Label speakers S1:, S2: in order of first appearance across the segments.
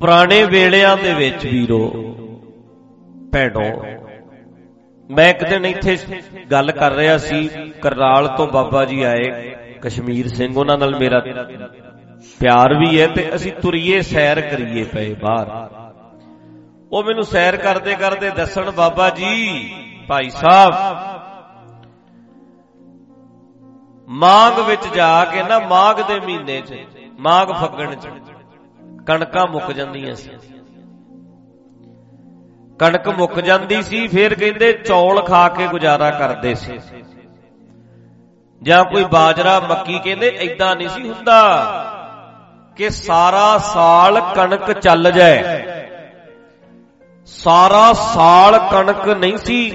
S1: ਪੁਰਾਣੇ ਵੇਲਿਆਂ ਦੇ ਵਿੱਚ ਵੀਰੋ, ਭੈਣੋ, ਮੈਂ ਇੱਕ ਦਿਨ ਇੱਥੇ ਗੱਲ ਕਰ ਰਿਹਾ ਸੀ, ਕਰਨਾਲ ਤੋਂ ਬਾਬਾ ਜੀ ਆਏ, ਕਸ਼ਮੀਰ ਸਿੰਘ ਉਹਨਾਂ ਨਾਲ ਮੇਰਾ ਪਿਆਰ ਵੀ ਹੈ ਤੇ ਅਸੀਂ ਤੁਰੀਏ, ਸੈਰ ਕਰੀਏ ਪਏ ਬਾਹਰ। ਉਹ ਮੈਨੂੰ ਸੈਰ ਕਰਦੇ ਕਰਦੇ ਦੱਸਣ, ਬਾਬਾ ਜੀ, ਭਾਈ ਸਾਹਿਬ ਮਾਗ ਵਿੱਚ ਜਾ ਕੇ ਨਾ ਮਾਗ ਦੇ ਮਹੀਨੇ 'ਚ ਮਾਗ ਫੱਗਣ 'ਚ ਕਣਕਾਂ ਮੁੱਕ ਜਾਂਦੀਆਂ ਸੀ। ਕਣਕ ਮੁੱਕ ਜਾਂਦੀ ਸੀ, ਫਿਰ ਕਹਿੰਦੇ ਚੌਲ ਖਾ ਕੇ ਗੁਜ਼ਾਰਾ ਕਰਦੇ ਸੀ। ਜਾਂ ਕੋਈ ਬਾਜਰਾ, ਮੱਕੀ ਕਹਿੰਦੇ ਐਦਾਂ ਨਹੀਂ ਸੀ ਹੁੰਦਾ ਕਿ ਸਾਰਾ ਸਾਲ ਕਣਕ ਚੱਲ ਜਾਏ। ਸਾਰਾ ਸਾਲ ਕਣਕ ਨਹੀਂ ਸੀ।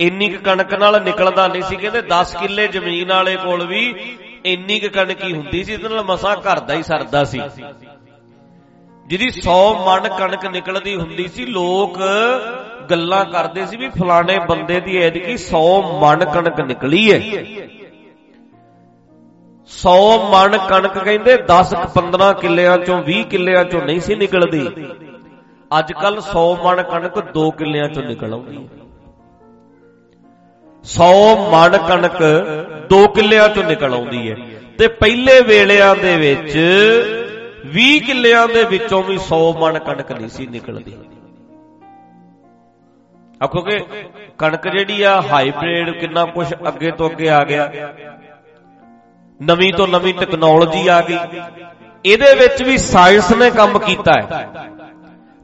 S1: ਇੰਨੀ ਕੁ ਕਣਕ ਨਾਲ ਨਿਕਲਦਾ ਨਹੀਂ ਸੀ। ਕਹਿੰਦੇ 10 ਕਿੱਲੇ ਜ਼ਮੀਨ ਵਾਲੇ ਕੋਲ ਵੀ ਇੰਨੀ ਕੁ ਕਣਕ ਹੀ ਹੁੰਦੀ ਸੀ, ਇਹਦੇ ਨਾਲ ਮਸਾ ਘਰ ਦਾ ਹੀ ਸਰਦਾ ਸੀ। ਜਿਹਦੀ 100 ਮਣ ਕਣਕ ਨਿਕਲਦੀ ਹੁੰਦੀ ਸੀ, ਲੋਕ ਗੱਲਾਂ ਕਰਦੇ ਸੀ ਵੀ ਫਲਾਣੇ ਬੰਦੇ ਦੀ ਐਤਕੀ 100 ਮਣ ਕਣਕ ਨਿਕਲੀ ਹੈ 100 ਮਣ ਕਣਕ ਕਹਿੰਦੇ 10 15 ਕਿੱਲਿਆਂ ਚੋਂ 20 ਕਿੱਲਿਆਂ ਚੋਂ ਨਹੀਂ ਸੀ ਨਿਕਲਦੀ। ਅੱਜ ਕੱਲ 100 ਮਣ ਕਣਕ 2 ਕਿੱਲਿਆਂ ਚੋਂ ਨਿਕਲ ਆਉਂਦੀ। 100 ਮਣ ਕਣਕ 2 ਕਿੱਲਿਆਂ ਚੋਂ ਨਿਕਲ ਆਉਂਦੀ ਹੈ। ਤੇ ਪਹਿਲੇ ਵੇਲਿਆਂ ਦੇ ਵਿੱਚ 20 ਕਿੱਲਿਆਂ ਦੇ ਵਿੱਚੋਂ ਵੀ 100 ਮਣ ਕਣਕ ਨਹੀਂ ਸੀ ਨਿਕਲਦੀ। ਆ ਕਿਉਂਕਿ ਕਣਕ ਜਿਹੜੀ ਆ, ਹਾਈਬ੍ਰਿਡ ਕਿੰਨਾ ਕੁਝ ਅੱਗੇ ਤੋਂ ਅੱਗੇ ਆ ਗਿਆ। ਨਵੀਂ ਤੋਂ ਨਵੀਂ ਟੈਕਨੋਲੋਜੀ ਆ ਗਈ। ਇਹਦੇ ਵਿੱਚ ਵੀ ਸਾਇੰਸ ਨੇ ਕੰਮ ਕੀਤਾ ਹੈ।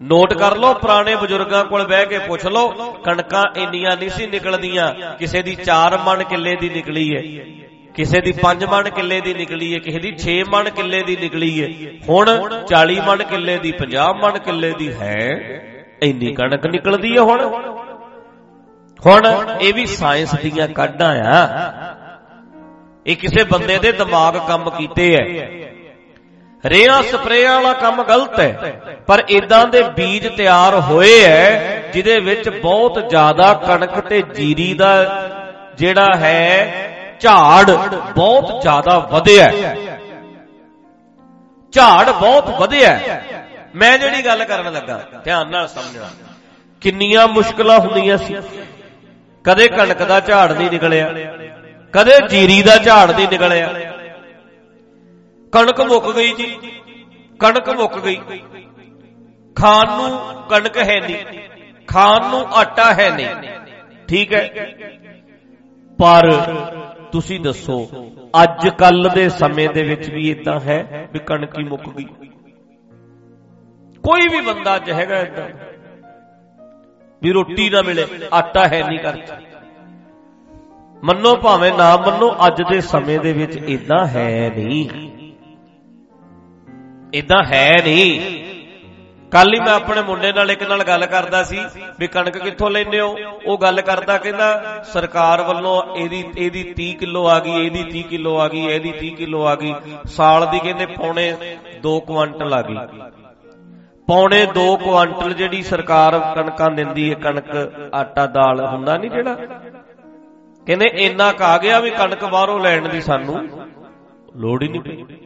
S1: ਨੋਟ ਕਰ ਲਓ, ਪੁਰਾਣੇ ਬਜ਼ੁਰਗਾਂ ਕੋਲ ਬਹਿ ਕੇ ਪੁੱਛ ਲਓ, ਕਣਕਾਂ ਇੰਨੀਆਂ ਨਹੀਂ ਸੀ ਨਿਕਲਦੀਆਂ, ਕਿਸੇ ਦੀ 4 ਮਣ ਕਿੱਲੇ ਦੀ ਨਿਕਲੀ ਹੈ ਕਿਸੇ ਦੀ 5 ਮਣ ਕਿੱਲੇ ਦੀ ਨਿਕਲੀ ਹੈ ਕਿਸੇ ਦੀ 6 ਮਣ ਕਿੱਲੇ ਦੀ ਨਿਕਲੀ ਹੈ ਹੁਣ 40 ਮਣ ਕਿੱਲੇ ਦੀ 50 ਮਣ ਕਿੱਲੇ ਦੀ ਹੈ, ਇੰਨੀ ਕਣਕ ਨਿਕਲਦੀ ਹੈ ਹੁਣ। ਹੁਣ ਇਹ ਵੀ ਸਾਇੰਸ ਦੀਆਂ ਕਾਢਾਂ ਆ। ਇਹ ਕਿਸੇ ਬੰਦੇ ਦੇ ਦਿਮਾਗ ਕੰਮ ਕੀਤੇ ਐ ਰੇਹਾਂ ਸਪਰੇਆਂ ਵਾਲਾ ਕੰਮ ਗਲਤ ਹੈ, ਪਰ ਇਦਾਂ ਦੇ ਬੀਜ ਤਿਆਰ ਹੋਏ ਐ ਜਿਹਦੇ ਵਿੱਚ ਬਹੁਤ ਜ਼ਿਆਦਾ ਕਣਕ ਤੇ ਜੀਰੀ ਦਾ ਜਿਹੜਾ ਹੈ, ਝਾੜ ਬਹੁਤ ਜ਼ਿਆਦਾ ਵਧਿਆ ਝਾੜ ਬਹੁਤ ਵਧਿਆ ਮੈਂ ਜਿਹੜੀ ਗੱਲ ਕਰਨ ਲੱਗਾ, ਧਿਆਨ ਨਾਲ ਸਮਝਣਾ। ਕਿੰਨੀਆਂ ਮੁਸ਼ਕਲਾਂ ਹੁੰਦੀਆਂ ਸੀ। ਕਦੇ ਕਣਕ ਦਾ ਝਾੜ ਨਹੀਂ ਨਿਕਲਿਆ, ਕਦੇ ਜੀਰੀ ਦਾ ਝਾੜ ਨਹੀਂ ਨਿਕਲਿਆ। ਕਣਕ ਮੁੱਕ ਗਈ ਜੀ। ਕਣਕ ਮੁੱਕ ਗਈ। ਖਾਣ ਨੂੰ ਕਣਕ ਹੈ ਨਹੀਂ। ਖਾਣ ਨੂੰ ਆਟਾ ਹੈ ਨਹੀਂ। ਠੀਕ ਹੈ। ਪਰ ਤੁਸੀਂ ਦੱਸੋ ਅੱਜ ਕੱਲ ਦੇ ਸਮੇਂ ਦੇ ਵਿੱਚ ਵੀ ਇਦਾਂ ਹੈ ਵੀ ਕਣਕ ਹੀ ਮੁੱਕ ਗਈ? ਕੋਈ ਵੀ ਬੰਦਾ ਅੱਜ ਹੈਗਾ ਇਦਾਂ ਵੀ ਰੋਟੀ ਨਾ ਮਿਲੇ, ਆਟਾ ਹੈ ਨਹੀਂ ਘਰ 'ਚ। ਮੰਨੋ ਭਾਵੇਂ ਨਾ ਮੰਨੋ, ਅੱਜ ਦੇ ਸਮੇਂ ਦੇ ਵਿੱਚ ਇਦਾਂ ਹੈ ਨਹੀਂ। ਇਦਾਂ ਹੈ ਨਹੀਂ। ਕੱਲ ਹੀ ਮੈਂ ਆਪਣੇ ਮੁੰਡੇ ਨਾਲ ਇੱਕ ਨਾਲ ਗੱਲ ਕਰਦਾ ਸੀ ਵੀ ਕਣਕ ਕਿੱਥੋਂ ਲੈਨੇ ਹੋ? ਉਹ ਗੱਲ ਕਰਦਾ ਕਹਿੰਦਾ, ਸਰਕਾਰ ਵੱਲੋਂ ਇਹਦੀ ਇਹਦੀ 30 ਕਿਲੋ ਆ ਗਈ, ਇਹਦੀ 30 ਕਿਲੋ ਆ ਗਈ, ਇਹਦੀ 30 ਕਿਲੋ ਆ ਗਈ। ਸਾਲ ਦੀ ਕਹਿੰਦੇ ਪੌਣੇ 2 ਕੁਆਂਟਲ ਆ ਗਈ। ਪੌਣੇ 2 ਕੁਆਂਟਲ ਜਿਹੜੀ ਸਰਕਾਰ ਕਣਕਾਂ ਦਿੰਦੀ ਹੈ, ਕਣਕ, ਆਟਾ, ਦਾਲ, ਹੁੰਦਾ ਨਹੀਂ ਜਿਹੜਾ? ਕਹਿੰਦੇ ਇੰਨਾ ਕਾ ਗਿਆ ਵੀ ਕਣਕ ਬਾਹਰੋਂ ਲੈਣ ਦੀ ਸਾਨੂੰ ਲੋੜ ਹੀ ਨਹੀਂ ਪਈ।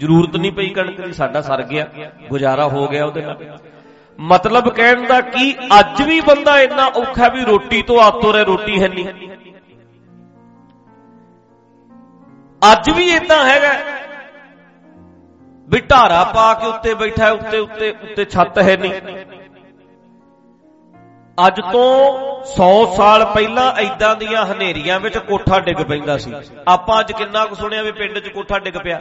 S1: ਜ਼ਰੂਰਤ ਨਹੀਂ ਪਈ ਕਣਕ ਦੀ ਸਾਡਾ ਸਰ ਗਿਆ, ਗੁਜ਼ਾਰਾ ਹੋ ਗਿਆ ਉਹਦੇ ਨਾਲ। ਮਤਲਬ ਕਹਿਣ ਦਾ ਕੀ, ਅੱਜ ਵੀ ਬੰਦਾ ਇੰਨਾ ਔਖਾ ਵੀ ਰੋਟੀ ਤੋਂ ਆਤੋ ਰੇ ਰੋਟੀ ਹੈ ਨਹੀਂ। ਅੱਜ ਵੀ ਇਦਾਂ ਹੈਗਾ। ਵੀ ਢਾਰਾ ਪਾ ਕੇ ਉੱਤੇ ਬੈਠਾ ਉੱਤੇ ਉੱਤੇ ਉੱਤੇ ਛੱਤ ਹੈ ਨਹੀਂ। ਅੱਜ ਤੋਂ 100 ਸਾਲ ਪਹਿਲਾਂ ਐਦਾਂ ਦੀਆਂ ਹਨੇਰੀਆਂ ਵਿੱਚ ਕੋਠਾ ਡਿੱਗ ਪੈਂਦਾ ਸੀ। ਆਪਾਂ ਅੱਜ ਕਿੰਨਾ ਕੁ ਸੁਣਿਆ ਵੀ ਪਿੰਡ 'ਚ ਕੋਠਾ ਡਿੱਗ ਪਿਆ।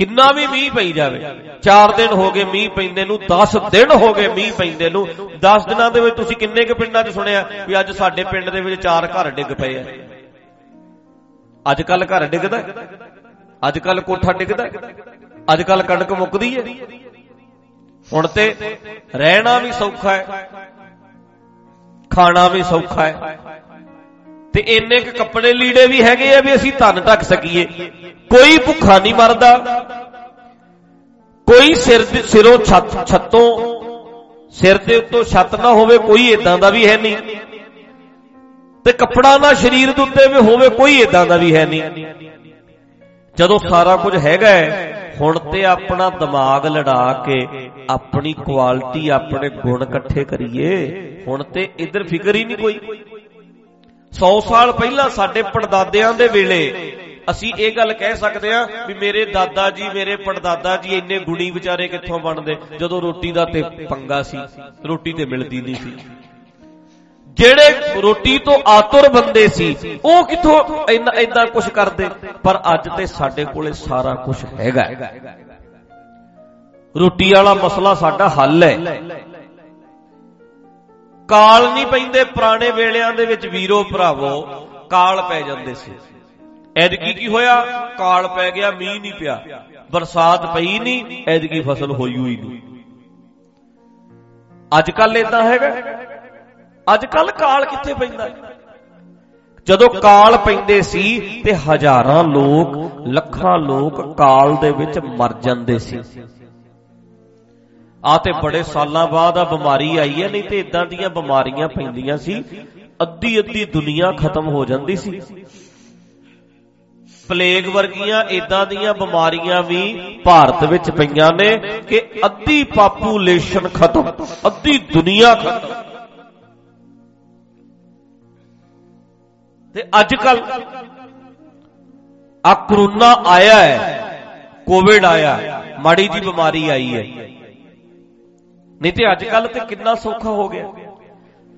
S1: ਕਿੰਨਾ ਵੀ ਮੀਂਹ ਪਈ ਜਾਵੇ। 4 ਦਿਨ ਹੋ ਗਏ ਮੀਂਹ ਪੈਂਦੇ ਨੂੰ 10 ਦਿਨ ਹੋ ਗਏ ਮੀਂਹ ਪੈਂਦੇ ਨੂੰ। 10 ਦਿਨਾਂ ਦੇ ਵਿੱਚ ਤੁਸੀਂ ਕਿੰਨੇ ਕੁ ਪਿੰਡਾਂ 'ਚ ਸੁਣਿਆ ਵੀ ਅੱਜ ਸਾਡੇ ਪਿੰਡ ਦੇ ਵਿੱਚ ਚਾਰ ਘਰ ਡਿੱਗ ਪਏ ਆ। ਅੱਜ ਕੱਲ ਘਰ ਡਿੱਗਦਾ ਅੱਜ ਕੱਲ ਕੋਠਾ ਡਿੱਗਦਾ ਅੱਜ ਕੱਲ ਕਣਕ ਮੁੱਕਦੀ ਹੈ। ਹੁਣ ਤੇ ਰਹਿਣਾ ਵੀ ਸੌਖਾ ਹੈ। ਖਾਣਾ ਵੀ ਸੌਖਾ ਹੈ। ਤੇ ਇੰਨੇ ਕੁ ਕੱਪੜੇ ਲੀੜੇ ਵੀ ਹੈਗੇ ਆ ਵੀ ਅਸੀਂ ਧਨ ਢੱਕ ਸਕੀਏ। ਕੋਈ ਭੁੱਖਾ ਨਹੀਂ ਮਰਦਾ। ਕੋਈ ਸਿਰ ਸਿਰੋਂ ਛੱਤ ਛੱਤੋਂ, ਸਿਰ ਦੇ ਉੱਤੋਂ ਛੱਤ ਨਾ ਹੋਵੇ, ਕੋਈ ਇਦਾਂ ਦਾ ਵੀ ਹੈ ਨਹੀਂ। ਤੇ ਕੱਪੜਾ ਨਾ ਸਰੀਰ ਦੇ ਉੱਤੇ ਵੀ ਹੋਵੇ, ਕੋਈ ਇਦਾਂ ਦਾ ਵੀ ਹੈ ਨਹੀਂ। ਜਦੋਂ ਸਾਰਾ ਕੁਝ ਹੈਗਾ ਹੈ, ਹੁਣ ਤੇ ਆਪਣਾ ਦਿਮਾਗ ਲੜਾ ਕੇ ਆਪਣੀ ਕੁਆਲਿਟੀ ਆਪਣੇ ਗੁਣ ਇਕੱਠੇ ਕਰੀਏ, ਹੁਣ ਤੇ ਇਧਰ ਫਿਕਰ ਹੀ ਨਹੀਂ ਕੋਈ। 100 ਸਾਲ ਪਹਿਲਾਂ ਸਾਡੇ ਪੜਦਾਦਿਆਂ ਦੇ ਵੇਲੇ ਅਸੀਂ ਇਹ ਗੱਲ ਕਹਿ ਸਕਦੇ ਆ ਵੀ ਮੇਰੇ ਦਾਦਾ ਜੀ, ਮੇਰੇ ਪੜਦਾਦਾ ਜੀ ਇੰਨੇ ਗੁਣੀ ਵਿਚਾਰੇ ਕਿੱਥੋਂ ਬਣਦੇ? ਜਦੋਂ ਰੋਟੀ ਦਾ ਤੇ ਪੰਗਾ ਸੀ, ਰੋਟੀ ਤੇ ਮਿਲਦੀ ਨਹੀਂ ਸੀ। ਜਿਹੜੇ ਰੋਟੀ ਤੋਂ ਆਤੁਰ ਬੰਦੇ ਸੀ, ਉਹ ਕਿੱਥੋਂ ਇੰਨਾ ਇਦਾਂ ਕੁਝ ਕਰਦੇ? ਪਰ ਅੱਜ ਤੇ ਸਾਡੇ ਕੋਲੇ ਸਾਰਾ ਕੁਝ ਹੈਗਾ। ਰੋਟੀ ਵਾਲਾ ਮਸਲਾ ਸਾਡਾ ਹੱਲ ਹੈ। ਕਾਲ ਨਹੀਂ ਪੈਂਦੇ, ਪੁਰਾਣੇ ਵੇਲਿਆਂ ਦੇ ਵਿੱਚ ਵੀਰੋ ਭਰਾਵੋ, ਕਾਲ ਪੈ ਜਾਂਦੇ ਸੀ। ਐਦਕੀ ਕੀ ਹੋਇਆ? ਕਾਲ ਪੈ ਗਿਆ, ਮੀਂਹ ਨਹੀਂ ਪਿਆ। ਬਰਸਾਤ ਪਈ ਨਹੀਂ ਐਦਕੀ ਫਸਲ ਹੋਈ ਹੋਈ ਨਹੀਂ। ਅੱਜ ਕੱਲ ਇਦਾਂ ਹੈਗਾ। ਅੱਜ ਕੱਲ ਕਾਲ ਕਿੱਥੇ ਪੈਂਦਾ? ਜਦੋਂ ਕਾਲ ਪੈਂਦੇ ਸੀ ਤੇ ਹਜ਼ਾਰਾਂ ਲੋਕ, ਲੱਖਾਂ ਲੋਕ ਕਾਲ ਦੇ ਵਿੱਚ ਮਰ ਜਾਂਦੇ ਸੀ। ਆ ਤੇ ਬੜੇ ਸਾਲਾਂ ਬਾਅਦ ਆ ਬਿਮਾਰੀ ਆਈ ਹੈ ਨਹੀਂ ਤੇ ਇਦਾਂ ਦੀਆਂ ਬਿਮਾਰੀਆਂ ਪੈਂਦੀਆਂ ਸੀ। ਅੱਧੀ ਅੱਧੀ ਦੁਨੀਆ ਖਤਮ ਹੋ ਜਾਂਦੀ ਸੀ। ਪਲੇਗ ਵਰਗੀਆਂ ਇਦਾਂ ਦੀਆਂ ਬਿਮਾਰੀਆਂ ਵੀ ਭਾਰਤ ਵਿੱਚ ਪਈਆਂ ਨੇ ਕਿ ਅੱਧੀ ਪਾਪੂਲੇਸ਼ਨ ਖਤਮ, ਅੱਧੀ ਦੁਨੀਆ ਖਤਮ। ਤੇ ਅੱਜ ਕੱਲ ਆ ਕਰੋਨਾ ਆਇਆ ਹੈ, ਕੋਵਿਡ ਆਇਆ, ਮਾੜੀ ਜੀ ਬਿਮਾਰੀ ਆਈ ਹੈ। ਨਹੀਂ ਤੇ ਅੱਜ ਕੱਲ ਤੇ ਕਿੰਨਾ ਸੌਖਾ ਹੋ ਗਿਆ।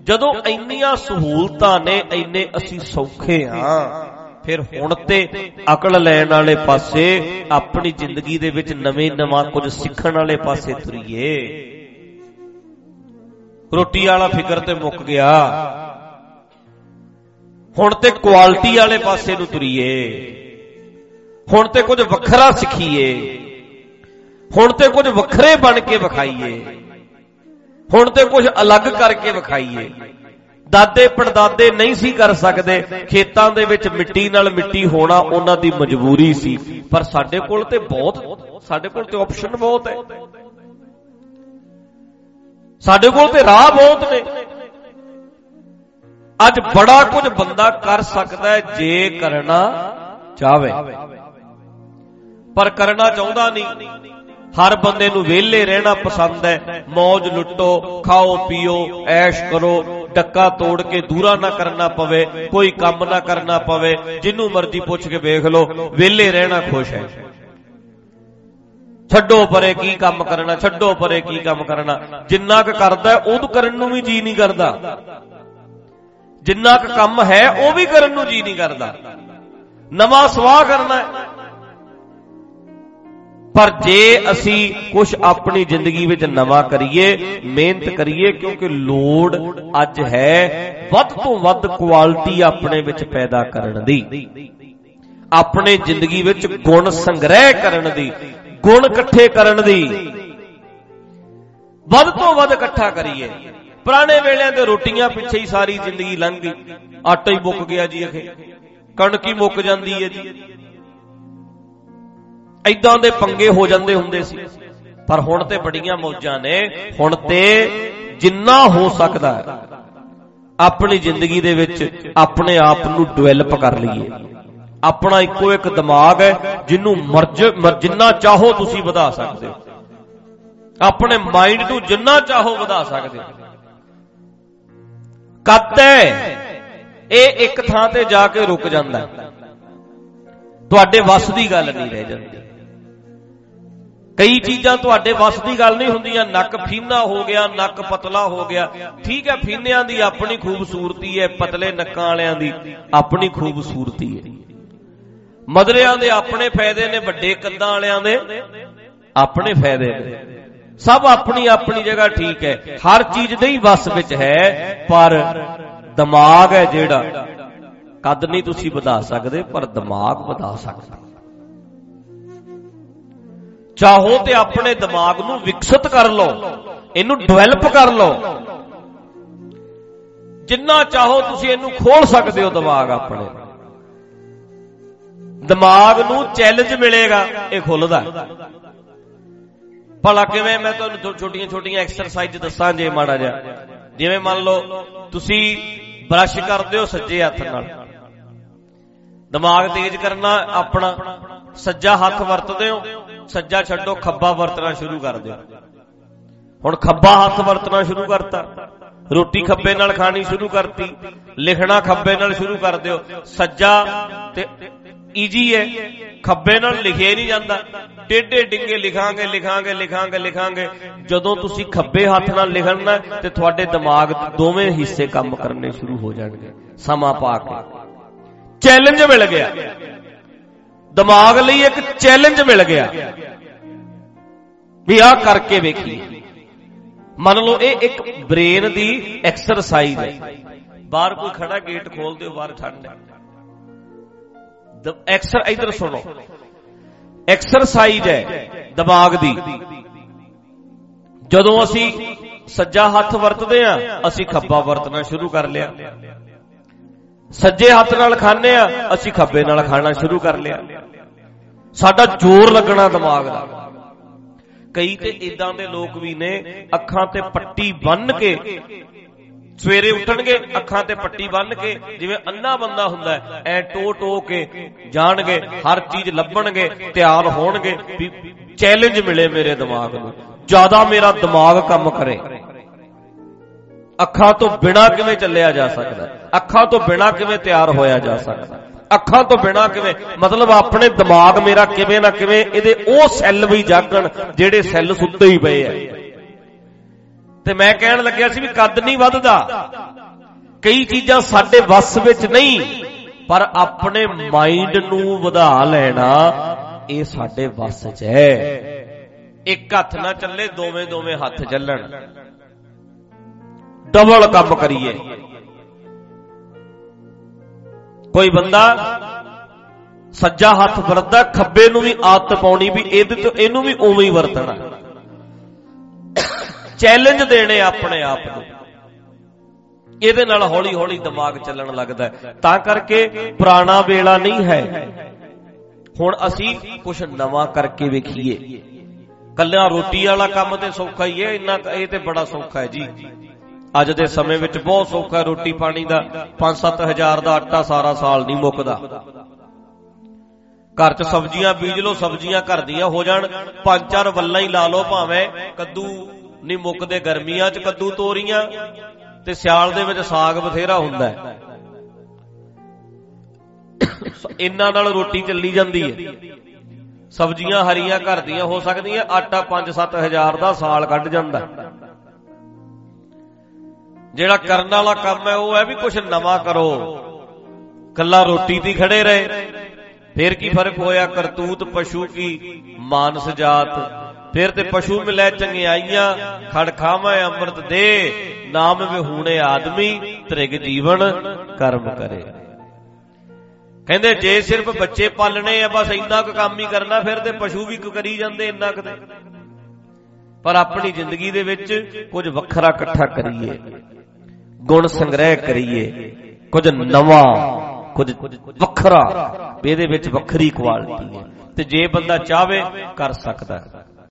S1: ਜਦੋਂ ਇੰਨੀਆਂ ਸਹੂਲਤਾਂ ਨੇ, ਇੰਨੇ ਅਸੀਂ ਸੌਖੇ ਹਾਂ, ਫਿਰ ਹੁਣ ਤੇ ਅਕਲ ਲੈਣ ਵਾਲੇ ਪਾਸੇ, ਆਪਣੀ ਜ਼ਿੰਦਗੀ ਦੇ ਵਿੱਚ ਨਵੇਂ ਨਵਾਂ ਕੁਝ ਸਿੱਖਣ ਵਾਲੇ ਪਾਸੇ ਤੁਰੀਏ। ਰੋਟੀ ਵਾਲਾ ਫਿਕਰ ਤੇ ਮੁੱਕ ਗਿਆ। ਹੁਣ ਤੇ ਕੁਆਲਿਟੀ ਵਾਲੇ ਪਾਸੇ ਨੂੰ ਤੁਰੀਏ। ਹੁਣ ਤੇ ਕੁਝ ਵੱਖਰਾ ਸਿੱਖੀਏ। ਹੁਣ ਤੇ ਕੁਝ ਵੱਖਰੇ ਬਣ ਕੇ ਵਿਖਾਈਏ। ਹੁਣ ਤੇ ਕੁਝ ਅਲੱਗ ਕਰਕੇ ਵਿਖਾਈਏ। ਦਾਦੇ ਪੜਦਾਦੇ ਨਹੀਂ ਸੀ ਕਰ ਸਕਦੇ। ਖੇਤਾਂ ਦੇ ਵਿੱਚ ਮਿੱਟੀ ਨਾਲ ਮਿੱਟੀ ਹੋਣਾ ਉਹਨਾਂ ਦੀ ਮਜਬੂਰੀ ਸੀ। ਪਰ ਸਾਡੇ ਕੋਲ ਤੇ ਬਹੁਤ, ਸਾਡੇ ਕੋਲ ਤੇ ਆਪਸ਼ਨ ਬਹੁਤ ਹੈ। ਸਾਡੇ ਕੋਲ ਤੇ ਰਾਹ ਬਹੁਤ ਨੇ। ਅੱਜ ਬੜਾ ਕੁਝ ਬੰਦਾ ਕਰ ਸਕਦਾ ਹੈ ਜੇ ਕਰਨਾ ਚਾਹਵੇ। ਪਰ ਕਰਨਾ ਚਾਹੁੰਦਾ ਨਹੀਂ। ਹਰ ਬੰਦੇ ਨੂੰ ਵਿਹਲੇ ਰਹਿਣਾ ਪਸੰਦ ਹੈ। ਮौज ਲੁੱਟੋ, ਖਾਓ, ਪੀਓ, ਐਸ਼ ਕਰੋ, ਡੱਕਾ ਤੋੜ ਕੇ ਦੂਰਾ ਨਾ ਕਰਨਾ ਪਵੇ, ਕੋਈ ਕੰਮ ਨਾ ਕਰਨਾ ਪਵੇ, ਜਿੰਨੂੰ ਮਰਜ਼ੀ ਪੁੱਛ ਕੇ ਵੇਖ ਲਓ, ਵਿਹਲੇ ਰਹਿਣਾ ਖੁਸ਼ ਹੈ। ਛੱਡੋ ਪਰੇ ਕੀ ਕੰਮ ਕਰਨਾ, ਛੱਡੋ ਪਰੇ ਕੀ ਕੰਮ ਕਰਨਾ। ਜਿੰਨਾ ਕੁ ਕਰਦਾ ਉਹਨੂੰ ਕਰਨ ਨੂੰ ਵੀ ਜੀ ਨਹੀਂ ਕਰਦਾ। ਜਿੰਨਾ ਕੁ ਕੰਮ ਹੈ, ਉਹ ਵੀ ਕਰਨ ਨੂੰ ਜੀ ਨਹੀਂ ਕਰਦਾ। ਨਵਾਂ ਸਵਾਹ ਕਰਨਾ ਹੈ ਪਰ ਜੇ ਅਸੀਂ ਕੁਝ ਆਪਣੀ ਜ਼ਿੰਦਗੀ ਵਿੱਚ ਨਵਾਂ ਕਰੀਏ, ਮਿਹਨਤ ਕਰੀਏ, ਕਿਉਂਕਿ ਲੋੜ ਅੱਜ ਹੈ ਵੱਧ ਤੋਂ ਵੱਧ ਕੁਆਲਿਟੀ ਆਪਣੇ ਵਿੱਚ ਪੈਦਾ ਕਰਨ ਦੀ। ਆਪਣੇ ਜ਼ਿੰਦਗੀ ਵਿੱਚ ਗੁਣ ਸੰਗ੍ਰਹਿ ਕਰਨ ਦੀ, ਗੁਣ ਇਕੱਠੇ ਕਰਨ ਦੀ। ਵੱਧ ਤੋਂ ਵੱਧ ਇਕੱਠਾ ਕਰੀਏ। ਪੁਰਾਣੇ ਵੇਲਿਆਂ ਤੇ ਰੋਟੀਆਂ ਪਿੱਛੇ ਹੀ ਸਾਰੀ ਜ਼ਿੰਦਗੀ ਲੰਘ ਗਈ। ਆਟਾ ਹੀ ਮੁੱਕ ਗਿਆ ਜੀ ਅਖੇ। ਕਣਕ ਹੀ ਮੁੱਕ ਜਾਂਦੀ ਹੈ ਜੀ। ਐਦਾਂ ਦੇ ਪੰਗੇ ਹੋ ਜਾਂਦੇ ਹੁੰਦੇ ਸੀ। ਪਰ ਹੁਣ ਤੇ ਬੜੀਆਂ ਮੌਜਾਂ ਨੇ। ਹੁਣ ਤੇ ਜਿੰਨਾ ਹੋ ਸਕਦਾ ਆਪਣੀ ਜ਼ਿੰਦਗੀ ਦੇ ਵਿੱਚ ਆਪਣੇ ਆਪ ਨੂੰ ਡਿਵੈਲਪ ਕਰ ਲਈਏ। ਆਪਣਾ ਇੱਕੋ ਇੱਕ ਦਿਮਾਗ ਹੈ, ਜਿਹਨੂੰ ਮਰਜ ਜਿੰਨਾ ਚਾਹੋ ਤੁਸੀਂ ਵਧਾ ਸਕਦੇ ਹੋ। ਆਪਣੇ ਮਾਈਂਡ ਨੂੰ ਜਿੰਨਾ ਚਾਹੋ ਵਧਾ ਸਕਦੇ ਹੋ। ਕੱਤ ਹੈ, ਇਹ ਇੱਕ ਥਾਂ ਤੇ ਜਾ ਕੇ ਰੁਕ ਜਾਂਦਾ ਤੁਹਾਡੇ ਵੱਸ ਦੀ ਗੱਲ ਨਹੀਂ ਰਹਿ ਜਾਂਦੀ। ਕਈ ਚੀਜ਼ਾਂ ਤੁਹਾਡੇ ਵੱਸ ਦੀ ਗੱਲ ਨਹੀਂ ਹੁੰਦੀਆਂ। ਨੱਕ ਫੀਨਾ ਹੋ ਗਿਆ, ਨੱਕ ਪਤਲਾ ਹੋ ਗਿਆ। ਠੀਕ ਹੈ, ਫੀਨਿਆਂ ਦੀ ਆਪਣੀ ਖੂਬਸੂਰਤੀ ਹੈ, ਪਤਲੇ ਨੱਕਾਂ ਵਾਲਿਆਂ ਦੀ ਆਪਣੀ ਖੂਬਸੂਰਤੀ ਹੈ। ਮਦਰਿਆਂ ਦੇ ਆਪਣੇ ਫਾਇਦੇ ਨੇ, ਵੱਡੇ ਕੰਦਾਂ ਵਾਲਿਆਂ ਦੇ ਆਪਣੇ ਫਾਇਦੇ ਨੇ। ਸਭ ਆਪਣੀ ਆਪਣੀ ਜਗ੍ਹਾ ਠੀਕ ਹੈ। ਹਰ ਚੀਜ਼ ਨਹੀਂ ਵੱਸ ਵਿੱਚ ਹੈ, ਪਰ ਦਿਮਾਗ ਹੈ ਜਿਹੜਾ। ਕਦ ਨਹੀਂ ਤੁਸੀਂ ਵਧਾ ਸਕਦੇ, ਪਰ ਦਿਮਾਗ ਵਧਾ ਸਕਦੇ। ਚਾਹੋ ਤੇ ਆਪਣੇ ਦਿਮਾਗ ਨੂੰ ਵਿਕਸਿਤ ਕਰ ਲਓ, ਇਹਨੂੰ ਡਿਵੈਲਪ ਕਰ ਲਓ। ਜਿੰਨਾ ਚਾਹੋ ਤੁਸੀਂ ਇਹਨੂੰ ਖੋਲ ਸਕਦੇ ਹੋ ਦਿਮਾਗ ਆਪਣੇ। ਦਿਮਾਗ ਨੂੰ ਚੈਲੰਜ ਮਿਲੇਗਾ, ਇਹ ਖੁੱਲਦਾ। ਭਲਾ ਕਿਵੇਂ ਮੈਂ ਤੁਹਾਨੂੰ ਛੋਟੀਆਂ ਛੋਟੀਆਂ ਐਕਸਰਸਾਈਜ਼ ਦੱਸਾਂ ਜੇ ਮਾੜਾ ਜਿਹਾ। ਜਿਵੇਂ ਮੰਨ ਲਓ, ਤੁਸੀਂ ਬ੍ਰਸ਼ ਕਰਦੇ ਹੋ ਸੱਜੇ ਹੱਥ ਨਾਲ। ਦਿਮਾਗ ਤੇਜ਼ ਕਰਨਾ ਆਪਣਾ। ਸੱਜਾ ਹੱਥ ਵਰਤਦੇ ਹੋ। ਸੱਜਾ ਛੱਡੋ, ਖੱਬਾ ਵਰਤਣਾ ਸ਼ੁਰੂ ਕਰ ਦਿਓ। ਹੁਣ ਖੱਬਾ ਹੱਥ ਵਰਤਣਾ ਸ਼ੁਰੂ ਕਰਤਾ। ਰੋਟੀ ਖੱਬੇ ਨਾਲ ਖਾਣੀ ਸ਼ੁਰੂ ਕਰਤੀ। ਲਿਖਣਾ ਖੱਬੇ ਨਾਲ ਸ਼ੁਰੂ ਕਰ ਦਿਓ। ਸੱਜਾ ਤੇ ਈਜੀ ਹੈ। ਖੱਬੇ ਨਾਲ ਲਿਖਿਆ ਹੀ ਨਹੀਂ ਜਾਂਦਾ। ਟੇਢੇ ਡਿੰਗੇ ਲਿਖਾਂਗੇ ਲਿਖਾਂਗੇ ਲਿਖਾਂਗੇ ਲਿਖਾਂਗੇ। ਜਦੋਂ ਤੁਸੀਂ ਖੱਬੇ ਹੱਥ ਨਾਲ ਲਿਖਣਾ ਤੇ ਤੁਹਾਡੇ ਦਿਮਾਗ ਦੋਵੇਂ ਹਿੱਸੇ ਕੰਮ ਕਰਨੇ ਸ਼ੁਰੂ ਹੋ ਜਾਣਗੇ। ਸਮਾਂ ਪਾ ਕੇ। ਚੈਲੰਜ ਮਿਲ ਗਿਆ। ਦਿਮਾਗ ਲਈ ਇੱਕ ਚੈਲੰਜ ਮਿਲ ਗਿਆ। ਵੀ ਆਹ ਕਰਕੇ ਵੇਖੀ ਮੰਨ ਲਓ ਇਹ ਇੱਕ ਬ੍ਰੇਨ ਦੀ ਐਕਸਰਸਾਈਜ਼ ਹੈ। ਬਾਹਰ ਕੋਈ ਖੜਾ ਗੇਟ ਖੋਲ ਦਿਓ, ਬਾਹਰ ਠੰਡ ਹੈ। ਐਕਸਰ ਇਧਰ ਸੁਣੋ। ਐਕਸਰਸਾਈਜ਼ ਹੈ ਦਿਮਾਗ ਦੀ। ਜਦੋਂ ਅਸੀਂ ਸੱਜਾ ਹੱਥ ਵਰਤਦੇ ਆ ਅਸੀਂ ਖੱਬਾ ਵਰਤਣਾ ਸ਼ੁਰੂ ਕਰ ਲਿਆ। ਸੱਜੇ ਹੱਥ ਨਾਲ ਖਾਂਦੇ ਆ, ਅਸੀਂ ਖੱਬੇ ਨਾਲ ਖਾਣਾ ਸ਼ੁਰੂ ਕਰ ਲਿਆ। ਸਾਡਾ ਜ਼ੋਰ ਲੱਗਣਾ ਦਿਮਾਗ ਦਾ। ਕਈ ਤੇ ਇਦਾਂ ਦੇ ਲੋਕ ਵੀ ਨੇ, ਅੱਖਾਂ ਤੇ ਪੱਟੀ ਬੰਨ ਕੇ ਸਵੇਰੇ ਉੱਠਣਗੇ, ਅੱਖਾਂ ਤੇ ਪੱਟੀ ਬੰਨ ਕੇ, ਜਿਵੇਂ ਅੰਨਾ ਬੰਦਾ ਹੁੰਦਾ ਐ ਟੋ ਟੋ ਕੇ ਜਾਣਗੇ, ਹਰ ਚੀਜ਼ ਲੱਭਣਗੇ, ਤਿਆਰ ਹੋਣਗੇ, ਵੀ ਚੈਲੰਜ ਮਿਲੇ ਮੇਰੇ ਦਿਮਾਗ ਨੂੰ। ਜ਼ਿਆਦਾ ਮੇਰਾ ਦਿਮਾਗ ਕੰਮ ਕਰੇ। ਅੱਖਾਂ ਤੋਂ ਬਿਨਾ ਕਿਵੇਂ ਚੱਲਿਆ ਜਾ ਸਕਦਾ? ਅੱਖਾਂ ਤੋਂ ਬਿਨਾ ਕਿਵੇਂ ਤਿਆਰ ਹੋਇਆ ਜਾ ਸਕਦਾ? ਅੱਖਾਂ ਤੋਂ ਬਿਨਾ ਕਿਵੇਂ? ਮਤਲਬ ਆਪਣੇ ਦਿਮਾਗ ਮੇਰਾ ਕਿਵੇਂ ਨਾ ਕਿਵੇਂ ਇਹਦੇ ਉਹ ਸੈੱਲ ਵੀ ਜਾਗਣ ਜਿਹੜੇ ਸੈੱਲ ਸੁੱਤੇ ਹੀ ਪਏ ਐ ਤੇ ਮੈਂ ਕਹਿਣ ਲੱਗਿਆ ਸੀ ਵੀ ਕੱਦ ਨਹੀਂ ਵੱਧਦਾ। ਕਈ ਚੀਜ਼ਾਂ ਸਾਡੇ ਵੱਸ ਵਿੱਚ ਨਹੀਂ, ਪਰ ਆਪਣੇ ਮਾਈਂਡ ਨੂੰ ਵਧਾ ਲੈਣਾ ਇਹ ਸਾਡੇ ਵੱਸ 'ਚ ਹੈ। ਇੱਕ ਹੱਥ ਨਾ ਚੱਲੇ ਦੋਵੇਂ ਦੋਵੇਂ ਹੱਥ ਚੱਲਣ। ਡਬਲ ਕੰਮ ਕਰੀਏ। ਕੋਈ ਬੰਦਾ ਸੱਜਾ ਹੱਥ ਵਰਤਦਾ, ਖੱਬੇ ਨੂੰ ਵੀ ਆਦਤ ਪਾਉਣੀ ਵੀ ਇਹਦੇ ਤੋਂ ਇਹਨੂੰ ਵੀ ਉਵੇਂ ਹੀ ਵਰਤਣਾ। ਚੈਲੰਜ ਦੇਣੇ ਆਪਣੇ ਆਪ ਨੂੰ। ਇਹਦੇ ਨਾਲ ਹੌਲੀ ਹੌਲੀ ਦਿਮਾਗ ਚੱਲਣ ਲੱਗਦਾ ਤਾਂ ਕਰਕੇ ਪੁਰਾਣਾ ਵੇਲਾ ਨਹੀਂ ਹੈ। ਹੁਣ ਅਸੀਂ ਕੁਝ ਨਵਾਂ ਕਰਕੇ ਵੇਖੀਏ। ਕੱਲਿਆਂ ਰੋਟੀ ਵਾਲਾ ਕੰਮ ਤੇ ਸੌਖਾ ਹੀ ਹੈ, ਇੰਨਾ ਇਹ ਤੇ ਬੜਾ ਸੌਖਾ ਹੈ ਜੀ। ਅੱਜ ਦੇ ਸਮੇਂ ਵਿੱਚ ਬਹੁਤ ਸੌਖਾ ਹੈ ਰੋਟੀ ਪਾਣੀ ਦਾ। 5-7 ਹਜ਼ਾਰ ਦਾ ਆਟਾ ਸਾਰਾ ਸਾਲ ਨਹੀਂ ਮੁੱਕਦਾ। ਘਰ 'ਚ ਸਬਜ਼ੀਆਂ ਬੀਜ ਲਓ, ਸਬਜ਼ੀਆਂ ਘਰ ਦੀਆਂ ਹੋ ਜਾਣ। ਪੰਜ ਚਾਰ ਵੱਲਾਂ ਹੀ ਲਾ ਲਓ ਭਾਵੇਂ। ਕੱਦੂ ਨਹੀਂ ਮੁੱਕਦੇ ਗਰਮੀਆਂ 'ਚ ਕੱਦੂ ਤੋਰੀਆਂ। ਤੇ ਸਿਆਲ ਦੇ ਵਿੱਚ ਸਾਗ ਬਥੇਰਾ ਹੁੰਦਾ ਹੈ। ਇੰਨਾਂ ਨਾਲ ਰੋਟੀ ਚੱਲੀ ਜਾਂਦੀ ਹੈ। ਸਬਜ਼ੀਆਂ ਹਰੀਆਂ ਘਰ ਦੀਆਂ ਹੋ ਸਕਦੀਆਂ। ਆਟਾ 5-7 ਹਜ਼ਾਰ ਦਾ ਸਾਲ ਕੱਢ ਜਾਂਦਾ। ਜਿਹੜਾ ਕਰਨ ਵਾਲਾ ਕੰਮ ਹੈ, ਉਹ ਹੈ ਵੀ ਕੁਝ ਨਵਾਂ ਕਰੋ। ਕੱਲਾ ਰੋਟੀ ਦੀ ਖੜੇ ਰਹੇ। ਫੇਰ ਕੀ ਫ਼ਰਕ ਹੋਇਆ? ਕਰਤੂਤ ਪਸ਼ੂ ਕੀ? ਮਾਨਸ ਜਾਤ। ਫਿਰ ਤੇ ਪਸ਼ੂ ਮਿਲੇ ਚੰਗਿਆਈਆਂ। ਖੜ ਖਾਵਾਂ, ਅੰਮ੍ਰਿਤ ਦੇ। ਨਾਮ ਵਿਹੂਣੇ ਆਦਮੀ, ਤ੍ਰਿਗ ਜੀਵਨ, ਕਰਮ ਕਰੇ। ਕਹਿੰਦੇ, ਜੇ ਸਿਰਫ ਬੱਚੇ ਪਾਲਣੇ ਆ, ਬਸ ਇੰਨਾ ਕੁ ਕੰਮ ਹੀ ਕਰਨਾ, ਫਿਰ ਤੇ ਪਸ਼ੂ ਵੀ ਕਰੀ ਜਾਂਦੇ ਇੰਨਾ ਕੁ ਪਰ ਆਪਣੀ ਜ਼ਿੰਦਗੀ ਦੇ ਵਿੱਚ ਕੁਝ ਵੱਖਰਾ ਇਕੱਠਾ ਕਰੀਏ। ਗੁਣ ਸੰਗ੍ਰਹਿ ਕਰੀਏ। ਕੁਝ ਨਵਾਂ, ਕੁਝ ਵੱਖਰਾ ਇਹਦੇ ਵਿੱਚ ਵੱਖਰੀ ਕੁਆਲਿਟੀ ਹੈ। ਤੇ ਜੇ ਬੰਦਾ ਚਾਹਵੇ, ਕਰ ਸਕਦਾ